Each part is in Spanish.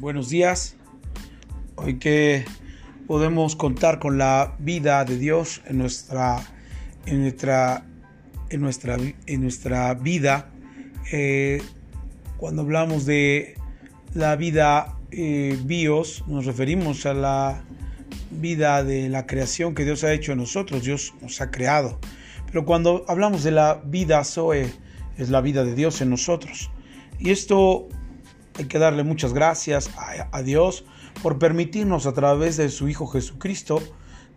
Buenos días. Hoy que podemos contar con la vida de Dios en nuestra, en nuestra, en nuestra, en nuestra vida. Eh, cuando hablamos de la vida eh, bios, nos referimos a la vida de la creación que Dios ha hecho en nosotros. Dios nos ha creado. Pero cuando hablamos de la vida Zoe, es la vida de Dios en nosotros. Y esto hay que darle muchas gracias a, Dios por permitirnos a través de su Hijo Jesucristo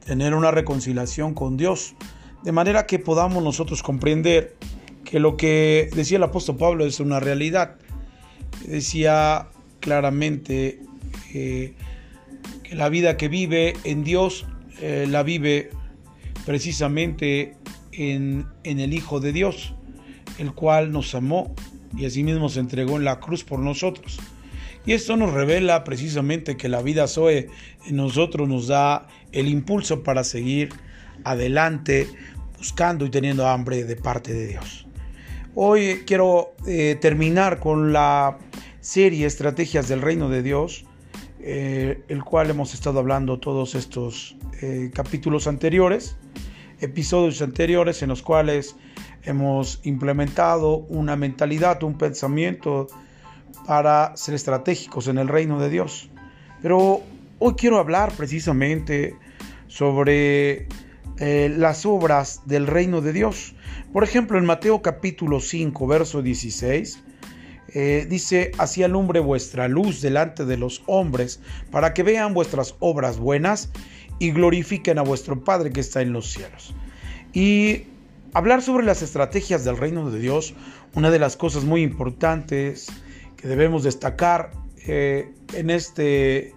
tener una reconciliación con Dios, de manera que podamos nosotros comprender que lo que decía el apóstol Pablo es una realidad. Decía claramente eh, que la vida que vive en Dios eh, la vive precisamente en, en el Hijo de Dios, el cual nos amó y asimismo se entregó en la cruz por nosotros. Y esto nos revela precisamente que la vida Zoe en nosotros nos da el impulso para seguir adelante buscando y teniendo hambre de parte de Dios. Hoy quiero eh, terminar con la serie Estrategias del Reino de Dios, eh, el cual hemos estado hablando todos estos eh, capítulos anteriores, episodios anteriores en los cuales hemos implementado una mentalidad, un pensamiento para ser estratégicos en el reino de Dios. Pero hoy quiero hablar precisamente sobre eh, las obras del reino de Dios. Por ejemplo, en Mateo capítulo 5, verso 16, eh, dice, así alumbre vuestra luz delante de los hombres, para que vean vuestras obras buenas y glorifiquen a vuestro Padre que está en los cielos. Y Hablar sobre las estrategias del reino de Dios, una de las cosas muy importantes que debemos destacar eh, en, este,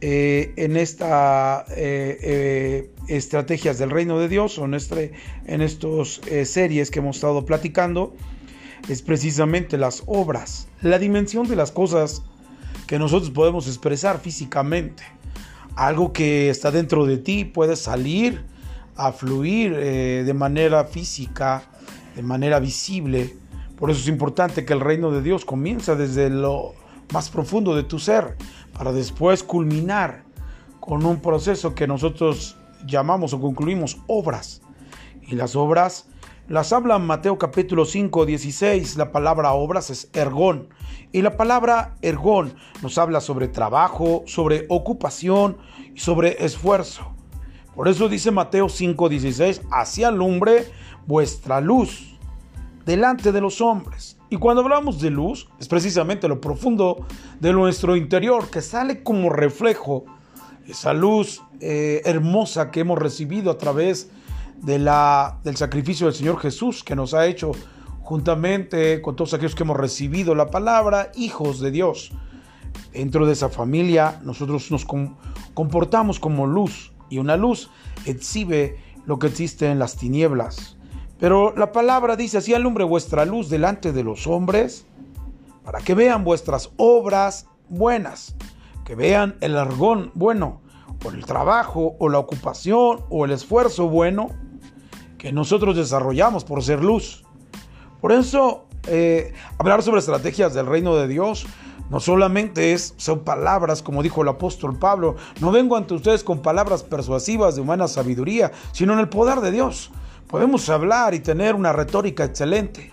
eh, en esta eh, estrategias del reino de Dios en, este, en estas series que hemos estado platicando, es precisamente las obras, la dimensión de las cosas que nosotros podemos expresar físicamente. Algo que está dentro de ti puede salir a fluir eh, de manera física, de manera visible. Por eso es importante que el reino de Dios comienza desde lo más profundo de tu ser, para después culminar con un proceso que nosotros llamamos o concluimos obras. Y las obras las habla Mateo capítulo 5, 16. La palabra obras es ergón. Y la palabra ergón nos habla sobre trabajo, sobre ocupación y sobre esfuerzo. Por eso dice Mateo 5:16, así alumbre vuestra luz delante de los hombres. Y cuando hablamos de luz, es precisamente lo profundo de nuestro interior, que sale como reflejo, esa luz eh, hermosa que hemos recibido a través de la, del sacrificio del Señor Jesús, que nos ha hecho juntamente con todos aquellos que hemos recibido la palabra, hijos de Dios. Dentro de esa familia nosotros nos comportamos como luz, y una luz exhibe lo que existe en las tinieblas. Pero la palabra dice, así alumbre vuestra luz delante de los hombres, para que vean vuestras obras buenas, que vean el argón bueno, o el trabajo, o la ocupación, o el esfuerzo bueno que nosotros desarrollamos por ser luz. Por eso, eh, hablar sobre estrategias del reino de Dios no solamente es, son palabras, como dijo el apóstol Pablo, no vengo ante ustedes con palabras persuasivas de humana sabiduría, sino en el poder de Dios. Podemos hablar y tener una retórica excelente,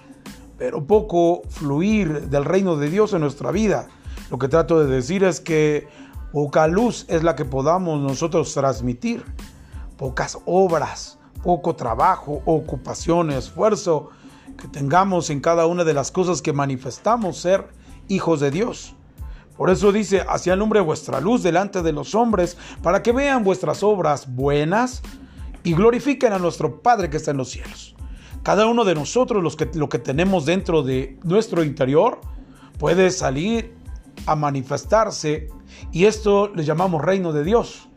pero poco fluir del reino de Dios en nuestra vida. Lo que trato de decir es que poca luz es la que podamos nosotros transmitir, pocas obras, poco trabajo, ocupación, esfuerzo que tengamos en cada una de las cosas que manifestamos ser hijos de Dios. Por eso dice, así alumbre vuestra luz delante de los hombres, para que vean vuestras obras buenas y glorifiquen a nuestro Padre que está en los cielos. Cada uno de nosotros, los que, lo que tenemos dentro de nuestro interior, puede salir a manifestarse y esto le llamamos reino de Dios.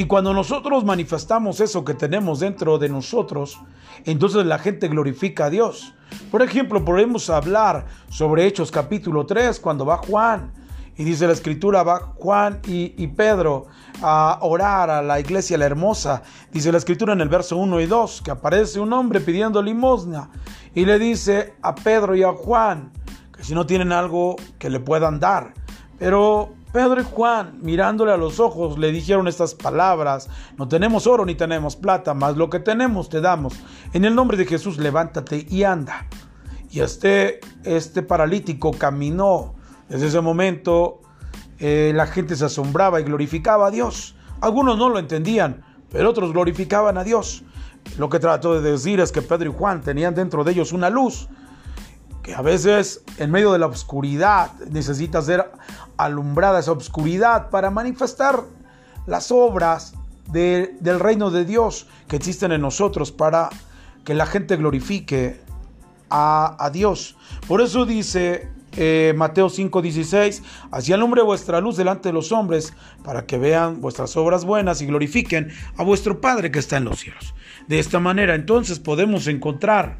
Y cuando nosotros manifestamos eso que tenemos dentro de nosotros, entonces la gente glorifica a Dios. Por ejemplo, podemos hablar sobre Hechos capítulo 3, cuando va Juan. Y dice la escritura, va Juan y, Pedro a orar a la iglesia la hermosa. Dice la escritura en el verso 1 y 2, que aparece un hombre pidiendo limosna. Y le dice a Pedro y a Juan que si no tienen algo que le puedan dar. Pero Pedro y Juan, mirándole a los ojos, le dijeron estas palabras, no tenemos oro ni tenemos plata, mas lo que tenemos te damos. En el nombre de Jesús, levántate y anda. Y este, este paralítico caminó. Desde ese momento eh, la gente se asombraba y glorificaba a Dios. Algunos no lo entendían, pero otros glorificaban a Dios. Lo que trato de decir es que Pedro y Juan tenían dentro de ellos una luz que a veces en medio de la oscuridad necesita ser alumbrada esa oscuridad para manifestar las obras del reino de Dios que existen en nosotros para que la gente glorifique a, Dios. Por eso dice eh, Mateo 5:16, así alumbre vuestra luz delante de los hombres, para que vean vuestras obras buenas y glorifiquen a vuestro Padre que está en los cielos. De esta manera entonces podemos encontrar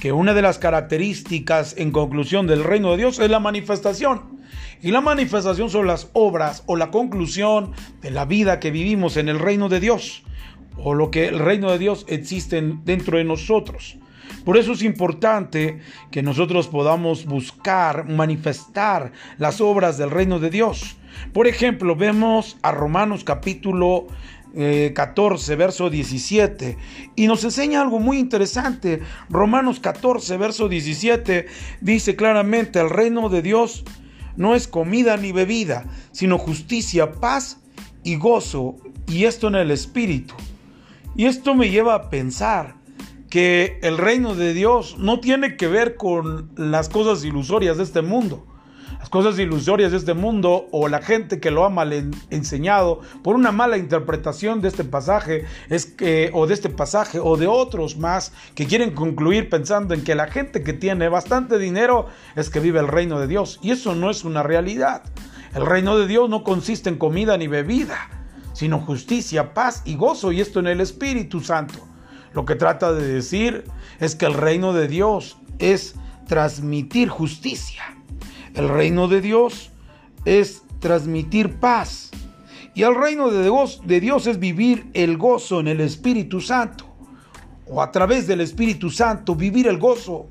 que una de las características en conclusión del reino de Dios es la manifestación. Y la manifestación son las obras o la conclusión de la vida que vivimos en el reino de Dios o lo que el reino de Dios existe dentro de nosotros. Por eso es importante que nosotros podamos buscar, manifestar las obras del reino de Dios. Por ejemplo, vemos a Romanos capítulo 14, eh, verso 17. Y nos enseña algo muy interesante. Romanos 14, verso 17 dice claramente, el reino de Dios no es comida ni bebida, sino justicia, paz y gozo, y esto en el Espíritu. Y esto me lleva a pensar que el reino de Dios no tiene que ver con las cosas ilusorias de este mundo las cosas ilusorias de este mundo o la gente que lo ha mal enseñado por una mala interpretación de este pasaje es que o de este pasaje o de otros más que quieren concluir pensando en que la gente que tiene bastante dinero es que vive el reino de Dios y eso no es una realidad. El reino de Dios no consiste en comida ni bebida, sino justicia, paz y gozo y esto en el Espíritu Santo. Lo que trata de decir es que el reino de Dios es transmitir justicia el reino de Dios es transmitir paz. Y el reino de Dios, es vivir el gozo en el Espíritu Santo. O a través del Espíritu Santo vivir el gozo.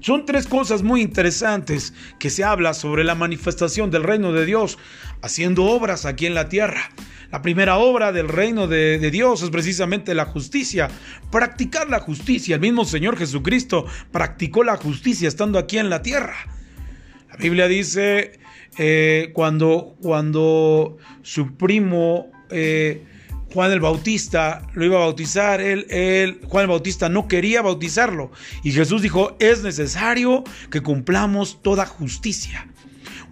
Son tres cosas muy interesantes que se habla sobre la manifestación del reino de Dios haciendo obras aquí en la tierra. La primera obra del reino de, Dios es precisamente la justicia, practicar la justicia. El mismo Señor Jesucristo practicó la justicia estando aquí en la tierra. La Biblia dice eh, cuando, cuando su primo eh, Juan el Bautista lo iba a bautizar, él, Juan el Bautista no quería bautizarlo. Y Jesús dijo, es necesario que cumplamos toda justicia.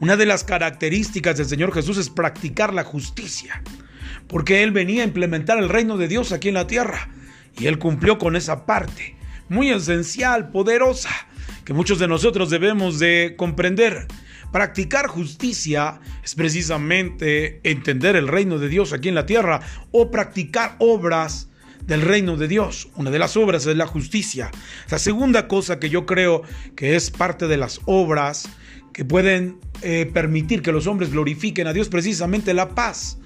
Una de las características del Señor Jesús es practicar la justicia, porque Él venía a implementar el reino de Dios aquí en la tierra. Y Él cumplió con esa parte, muy esencial, poderosa que muchos de nosotros debemos de comprender. Practicar justicia es precisamente entender el reino de Dios aquí en la tierra o practicar obras del reino de Dios. Una de las obras es la justicia. La segunda cosa que yo creo que es parte de las obras que pueden eh, permitir que los hombres glorifiquen a Dios precisamente la paz.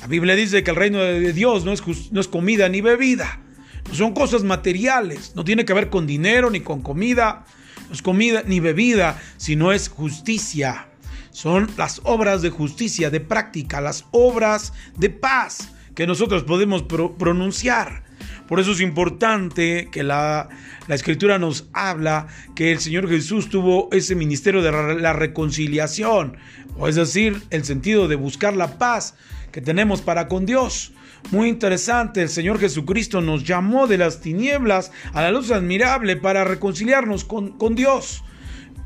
La Biblia dice que el reino de Dios no es, no es comida ni bebida. No son cosas materiales. No tiene que ver con dinero ni con comida no es comida ni bebida, sino es justicia. Son las obras de justicia, de práctica, las obras de paz que nosotros podemos pronunciar. Por eso es importante que la, la, escritura nos habla que el Señor Jesús tuvo ese ministerio de la reconciliación, o es decir, el sentido de buscar la paz que tenemos para con Dios. Muy interesante, el Señor Jesucristo nos llamó de las tinieblas a la luz admirable para reconciliarnos con, Dios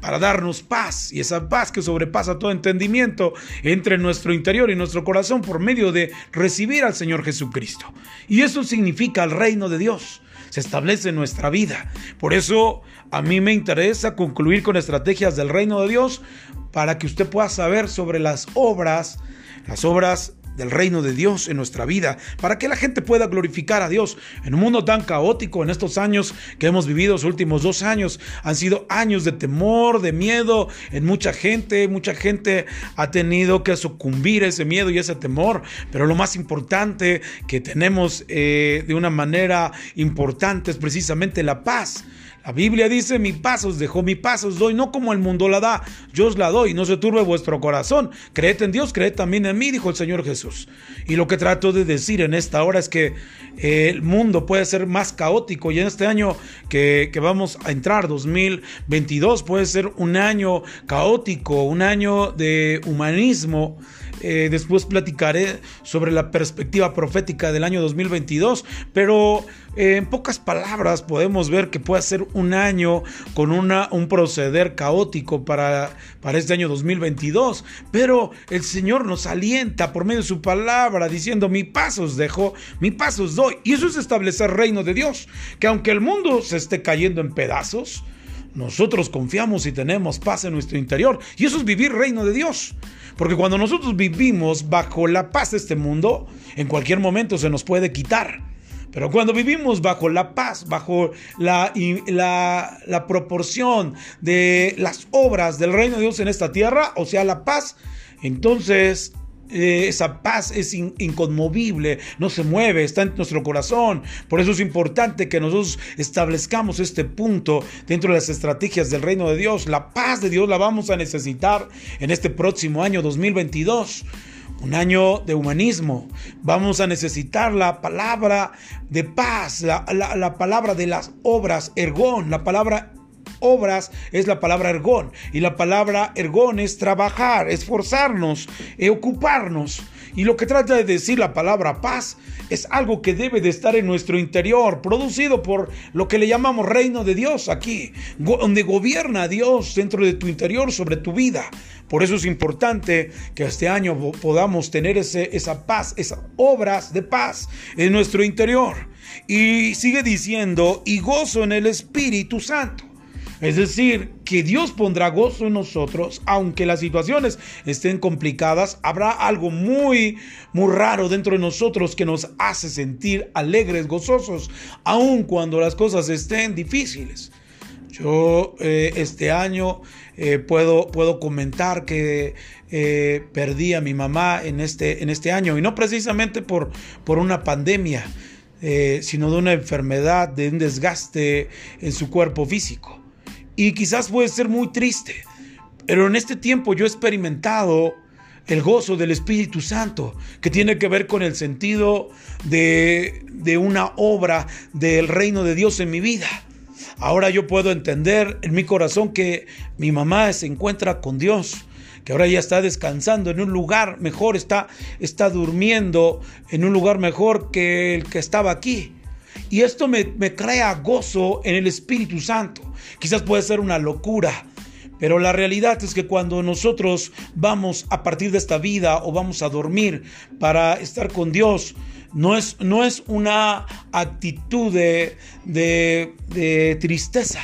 para darnos paz y esa paz que sobrepasa todo entendimiento entre nuestro interior y nuestro corazón por medio de recibir al Señor Jesucristo. Y eso significa el reino de Dios. Se establece en nuestra vida. Por eso a mí me interesa concluir con estrategias del reino de Dios para que usted pueda saber sobre las obras, las obras del reino de Dios en nuestra vida, para que la gente pueda glorificar a Dios. En un mundo tan caótico, en estos años que hemos vivido, los últimos dos años, han sido años de temor, de miedo en mucha gente. Mucha gente ha tenido que sucumbir a ese miedo y ese temor. Pero lo más importante que tenemos eh, de una manera importante es precisamente la paz La Biblia dice, mi paz os dejo, mi paz os doy, no como el mundo la da, yo os la doy, no se turbe vuestro corazón. Creed en Dios, creed también en mí, dijo el Señor Jesús. Y lo que trato de decir en esta hora es que eh, el mundo puede ser más caótico y en este año que, que vamos a entrar, 2022, puede ser un año caótico, un año de humanismo eh, después platicaré sobre la perspectiva profética del año 2022, pero eh, en pocas palabras podemos ver que puede ser un año con un proceder caótico para, para este año 2022, pero el Señor nos alienta por medio de su palabra diciendo, mi paso os dejo, mi paso os doy. Y eso es establecer reino de Dios, que aunque el mundo se esté cayendo en pedazos, nosotros confiamos y tenemos paz en nuestro interior. Y eso es vivir reino de Dios. Porque cuando nosotros vivimos bajo la paz de este mundo, en cualquier momento se nos puede quitar. Pero cuando vivimos bajo la paz, bajo la, la, la, proporción de las obras del reino de Dios en esta tierra, o sea, la paz, entonces eh, esa paz es inconmovible, no se mueve, está en nuestro corazón. Por eso es importante que nosotros establezcamos este punto dentro de las estrategias del reino de Dios. La paz de Dios la vamos a necesitar en este próximo año 2022 un año de humanismo. Vamos a necesitar la palabra de paz, la, la, palabra de las obras, ergón, la palabra obras es la palabra ergón. Y la palabra ergón es trabajar, esforzarnos, e ocuparnos. Y lo que trata de decir la palabra paz es algo que debe de estar en nuestro interior, producido por lo que le llamamos reino de Dios aquí, donde gobierna Dios dentro de tu interior sobre tu vida. Por eso es importante que este año podamos tener ese, esa paz, esas obras de paz en nuestro interior. Y sigue diciendo, y gozo en el Espíritu Santo. Es decir, que Dios pondrá gozo en nosotros, aunque las situaciones estén complicadas, habrá algo muy, muy raro dentro de nosotros que nos hace sentir alegres, gozosos, aun cuando las cosas estén difíciles. Yo eh, este año eh, puedo, puedo comentar que eh, perdí a mi mamá en este, en este año y no precisamente por, por una pandemia, sino de una enfermedad, de un desgaste en su cuerpo físico y quizás puede ser muy triste, pero en este tiempo yo he experimentado el gozo del Espíritu Santo, que tiene que ver con el sentido de, de una obra del reino de Dios en mi vida. Ahora yo puedo entender en mi corazón que mi mamá se encuentra con Dios, que ahora ya está descansando en un lugar mejor, está, está durmiendo en un lugar mejor que el que estaba aquí. Y esto me, crea gozo en el Espíritu Santo. Quizás puede ser una locura, pero la realidad es que cuando nosotros vamos a partir de esta vida o vamos a dormir para estar con Dios, no es, no es una actitud de, de tristeza,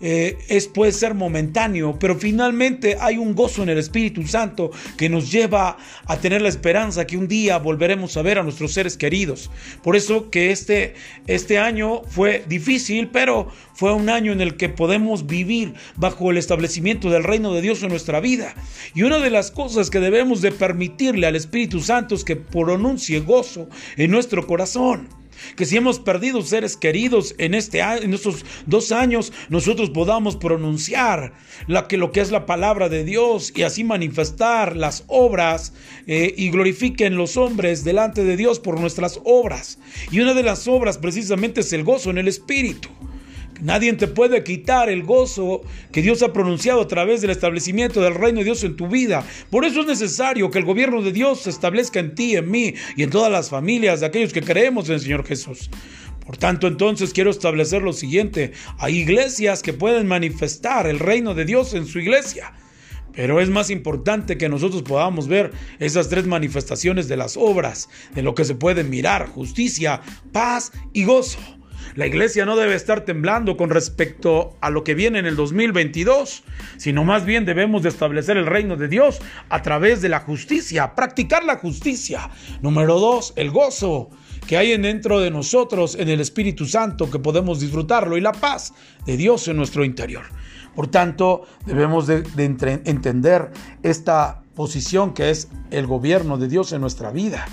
eh, es, puede ser momentáneo, pero finalmente hay un gozo en el Espíritu Santo que nos lleva a tener la esperanza que un día volveremos a ver a nuestros seres queridos. Por eso que este, este año fue difícil, pero fue un año en el que podemos vivir bajo el establecimiento del reino de Dios en nuestra vida. Y una de las cosas que debemos de permitirle al Espíritu Santo es que pronuncie gozo en nuestro corazón que si hemos perdido seres queridos en, este, en estos dos años, nosotros podamos pronunciar la, que, lo que es la palabra de Dios y así manifestar las obras eh, y glorifiquen los hombres delante de Dios por nuestras obras. Y una de las obras precisamente es el gozo en el Espíritu. Nadie te puede quitar el gozo que Dios ha pronunciado a través del establecimiento del reino de Dios en tu vida. Por eso es necesario que el gobierno de Dios se establezca en ti, en mí y en todas las familias de aquellos que creemos en el Señor Jesús. Por tanto, entonces quiero establecer lo siguiente. Hay iglesias que pueden manifestar el reino de Dios en su iglesia. Pero es más importante que nosotros podamos ver esas tres manifestaciones de las obras, de lo que se puede mirar, justicia, paz y gozo. La iglesia no debe estar temblando con respecto a lo que viene en el 2022, sino más bien debemos de establecer el reino de Dios a través de la justicia, practicar la justicia. Número dos, el gozo que hay dentro de nosotros en el Espíritu Santo, que podemos disfrutarlo, y la paz de Dios en nuestro interior. Por tanto, debemos de, entender esta posición que es el gobierno de Dios en nuestra vida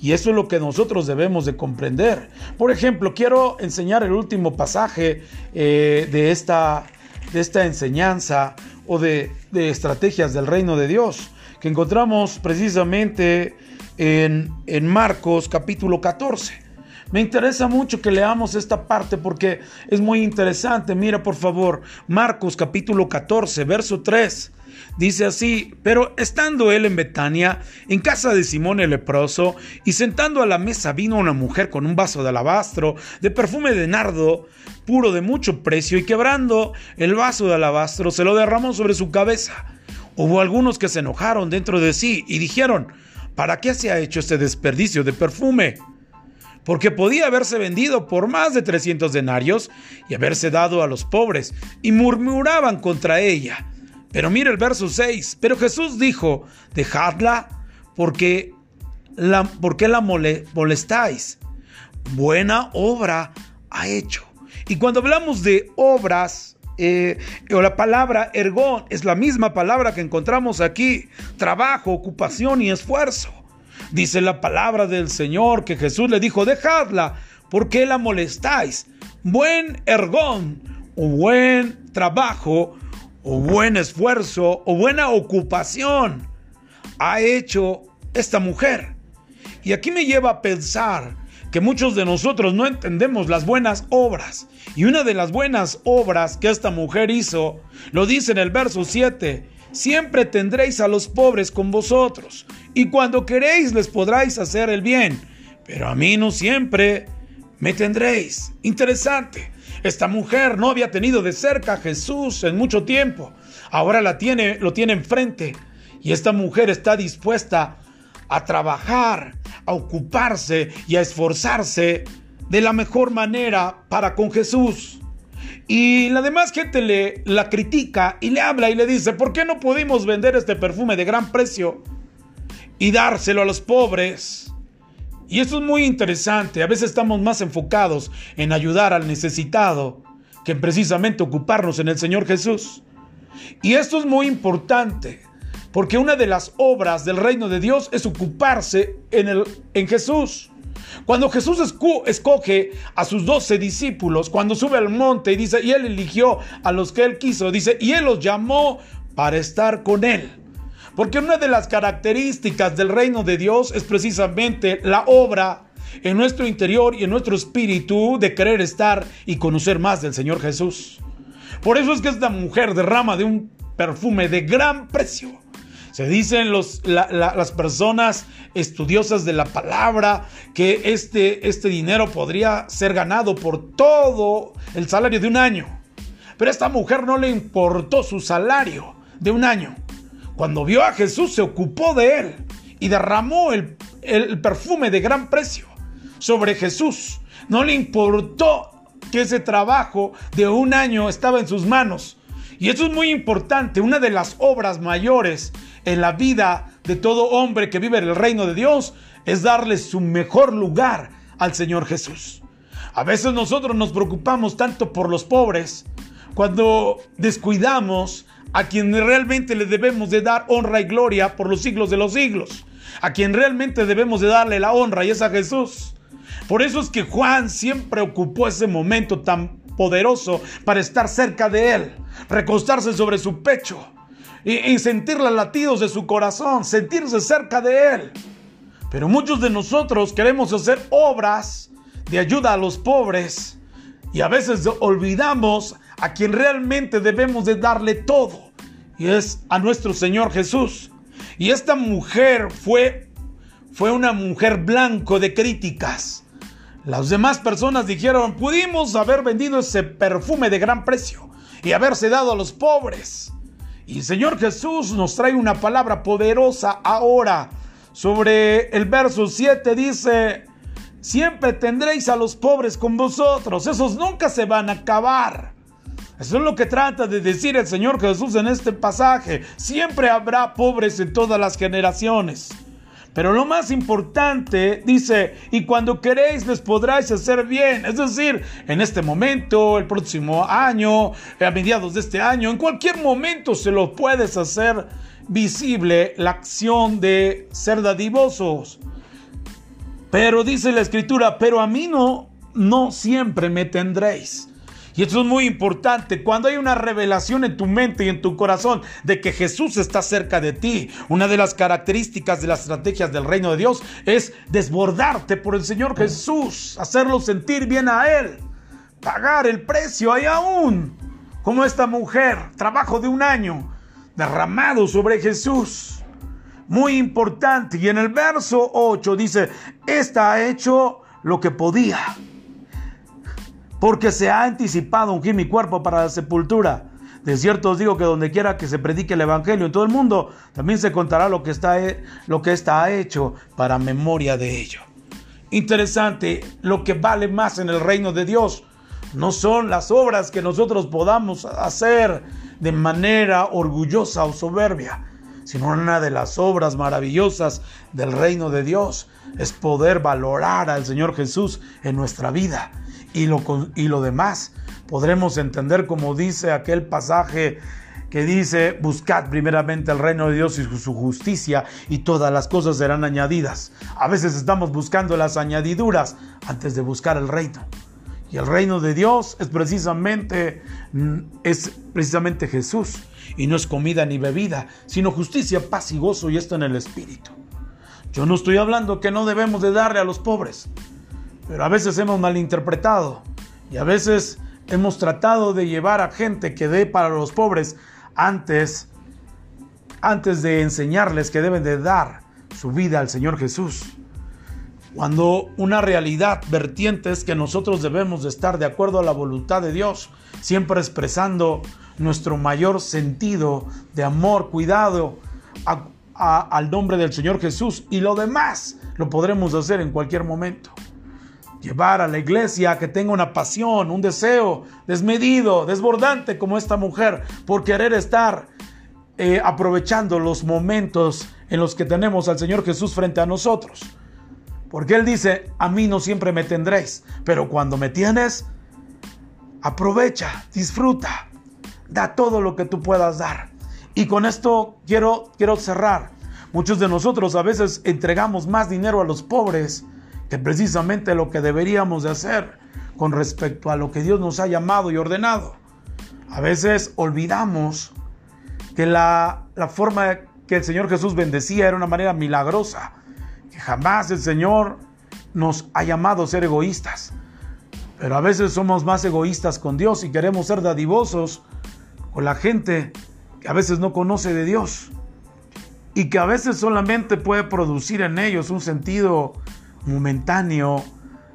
Y eso es lo que nosotros debemos de comprender. Por ejemplo, quiero enseñar el último pasaje eh, de, esta, de esta enseñanza o de, de, estrategias del reino de Dios, que encontramos precisamente en, en Marcos capítulo 14. Me interesa mucho que leamos esta parte porque es muy interesante. Mira, por favor, Marcos capítulo 14, verso 3. Dice así, pero estando él en Betania, en casa de Simón el leproso, y sentando a la mesa vino una mujer con un vaso de alabastro, de perfume de nardo, puro de mucho precio, y quebrando el vaso de alabastro, se lo derramó sobre su cabeza. Hubo algunos que se enojaron dentro de sí y dijeron, ¿para qué se ha hecho este desperdicio de perfume? porque podía haberse vendido por más de 300 denarios y haberse dado a los pobres, y murmuraban contra ella. Pero mire el verso 6, pero Jesús dijo, dejadla, porque la, porque la molestáis? Buena obra ha hecho. Y cuando hablamos de obras, eh, o la palabra ergón es la misma palabra que encontramos aquí, trabajo, ocupación y esfuerzo. Dice la palabra del Señor que Jesús le dijo, dejadla, ¿por qué la molestáis? Buen ergón o buen trabajo o buen esfuerzo o buena ocupación ha hecho esta mujer. Y aquí me lleva a pensar que muchos de nosotros no entendemos las buenas obras. Y una de las buenas obras que esta mujer hizo, lo dice en el verso 7, siempre tendréis a los pobres con vosotros, y cuando queréis les podráis hacer el bien, pero a mí no siempre me tendréis. Interesante. Esta mujer no había tenido de cerca a Jesús en mucho tiempo. Ahora la tiene, lo tiene enfrente. Y esta mujer está dispuesta a trabajar, a ocuparse y a esforzarse de la mejor manera para con Jesús. Y la demás gente le la critica y le habla y le dice, ¿por qué no pudimos vender este perfume de gran precio y dárselo a los pobres? Y esto es muy interesante. A veces estamos más enfocados en ayudar al necesitado que en precisamente ocuparnos en el Señor Jesús. Y esto es muy importante, porque una de las obras del reino de Dios es ocuparse en, el, en Jesús. Cuando Jesús escoge a sus doce discípulos, cuando sube al monte y dice, y él eligió a los que él quiso, dice, y él los llamó para estar con él. Porque una de las características del reino de Dios es precisamente la obra en nuestro interior y en nuestro espíritu de querer estar y conocer más del Señor Jesús. Por eso es que esta mujer derrama de un perfume de gran precio se dicen las personas estudiosas de la palabra que este, este dinero podría ser ganado por todo el salario de un año. Pero a esta mujer no le importó su salario de un año. Cuando vio a Jesús se ocupó de él y derramó el, el perfume de gran precio sobre Jesús. No le importó que ese trabajo de un año estaba en sus manos. Y eso es muy importante. Una de las obras mayores en la vida de todo hombre que vive en el reino de Dios es darle su mejor lugar al Señor Jesús. A veces nosotros nos preocupamos tanto por los pobres cuando descuidamos a quien realmente le debemos de dar honra y gloria por los siglos de los siglos. A quien realmente debemos de darle la honra y es a Jesús. Por eso es que Juan siempre ocupó ese momento tan poderoso para estar cerca de él, recostarse sobre su pecho y, sentir los latidos de su corazón, sentirse cerca de Él. Pero muchos de nosotros queremos hacer obras de ayuda a los pobres y a veces olvidamos a quien realmente debemos de darle todo y es a nuestro Señor Jesús. Y esta mujer fue, fue una mujer blanco de críticas. Las demás personas dijeron, pudimos haber vendido ese perfume de gran precio y haberse dado a los pobres. Y Señor Jesús nos trae una palabra poderosa ahora. Sobre el verso 7 dice, siempre tendréis a los pobres con vosotros, esos nunca se van a acabar. Eso es lo que trata de decir el Señor Jesús en este pasaje. Siempre habrá pobres en todas las generaciones. Pero lo más importante, dice, y cuando queréis les podráis hacer bien. Es decir, en este momento, el próximo año, a mediados de este año, en cualquier momento se lo puedes hacer visible la acción de ser dadivosos. Pero dice la escritura, pero a mí no, no siempre me tendréis. Y esto es muy importante. Cuando hay una revelación en tu mente y en tu corazón de que Jesús está cerca de ti, una de las características de las estrategias del reino de Dios es desbordarte por el Señor Jesús, hacerlo sentir bien a Él, pagar el precio ahí aún, como esta mujer, trabajo de un año derramado sobre Jesús. Muy importante. Y en el verso 8 dice, esta ha hecho lo que podía porque se ha anticipado ungir mi cuerpo para la sepultura. De cierto os digo que donde quiera que se predique el Evangelio en todo el mundo, también se contará lo que está, lo que está hecho para memoria de ello. Interesante, lo que vale más en el reino de Dios no son las obras que nosotros podamos hacer de manera orgullosa o soberbia, sino una de las obras maravillosas del reino de Dios es poder valorar al Señor Jesús en nuestra vida y lo, y lo demás podremos entender como dice aquel pasaje que dice, buscad primeramente el reino de Dios y su justicia y todas las cosas serán añadidas. A veces estamos buscando las añadiduras antes de buscar el reino. Y el reino de Dios es precisamente, es precisamente Jesús. Y no es comida ni bebida, sino justicia, paz y gozo y esto en el Espíritu. Yo no estoy hablando que no debemos de darle a los pobres. Pero a veces hemos malinterpretado y a veces hemos tratado de llevar a gente que dé para los pobres antes, antes de enseñarles que deben de dar su vida al Señor Jesús. Cuando una realidad vertiente es que nosotros debemos de estar de acuerdo a la voluntad de Dios, siempre expresando nuestro mayor sentido de amor, cuidado al nombre del Señor Jesús y lo demás lo podremos hacer en cualquier momento llevar a la iglesia que tenga una pasión, un deseo desmedido, desbordante como esta mujer, por querer estar eh, aprovechando los momentos en los que tenemos al Señor Jesús frente a nosotros. Porque Él dice, a mí no siempre me tendréis, pero cuando me tienes, aprovecha, disfruta, da todo lo que tú puedas dar. Y con esto quiero, quiero cerrar. Muchos de nosotros a veces entregamos más dinero a los pobres que precisamente lo que deberíamos de hacer con respecto a lo que Dios nos ha llamado y ordenado. A veces olvidamos que la, la forma que el Señor Jesús bendecía era una manera milagrosa, que jamás el Señor nos ha llamado a ser egoístas. Pero a veces somos más egoístas con Dios y queremos ser dadivosos con la gente que a veces no conoce de Dios y que a veces solamente puede producir en ellos un sentido momentáneo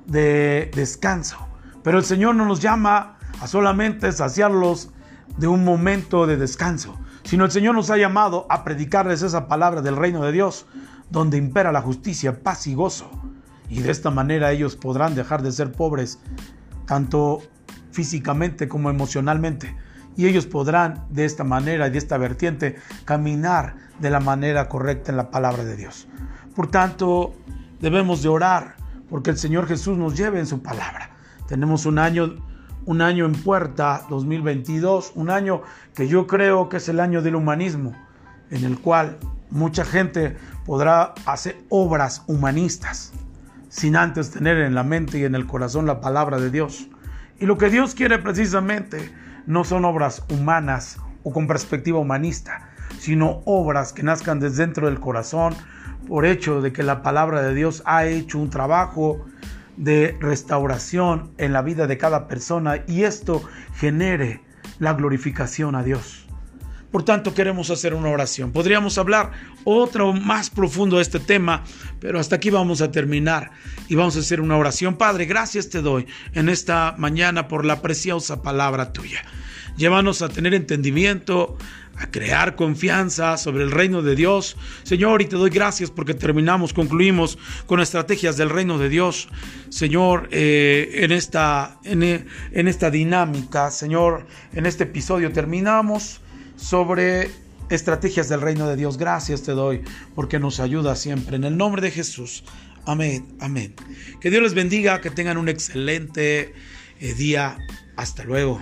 de descanso. Pero el Señor no nos llama a solamente saciarlos de un momento de descanso, sino el Señor nos ha llamado a predicarles esa palabra del reino de Dios, donde impera la justicia, paz y gozo. Y de esta manera ellos podrán dejar de ser pobres, tanto físicamente como emocionalmente. Y ellos podrán de esta manera y de esta vertiente caminar de la manera correcta en la palabra de Dios. Por tanto, debemos de orar porque el Señor Jesús nos lleve en su palabra. Tenemos un año, un año en puerta, 2022, un año que yo creo que es el año del humanismo, en el cual mucha gente podrá hacer obras humanistas sin antes tener en la mente y en el corazón la palabra de Dios. Y lo que Dios quiere precisamente no son obras humanas o con perspectiva humanista, sino obras que nazcan desde dentro del corazón, por hecho de que la palabra de Dios ha hecho un trabajo de restauración en la vida de cada persona y esto genere la glorificación a Dios. Por tanto, queremos hacer una oración. Podríamos hablar otro más profundo de este tema, pero hasta aquí vamos a terminar y vamos a hacer una oración. Padre, gracias te doy en esta mañana por la preciosa palabra tuya. Llévanos a tener entendimiento, a crear confianza sobre el reino de Dios. Señor, y te doy gracias porque terminamos, concluimos con estrategias del reino de Dios. Señor, eh, en, esta, en, en esta dinámica, Señor, en este episodio terminamos sobre estrategias del reino de Dios. Gracias te doy porque nos ayuda siempre. En el nombre de Jesús. Amén, amén. Que Dios les bendiga, que tengan un excelente eh, día. Hasta luego.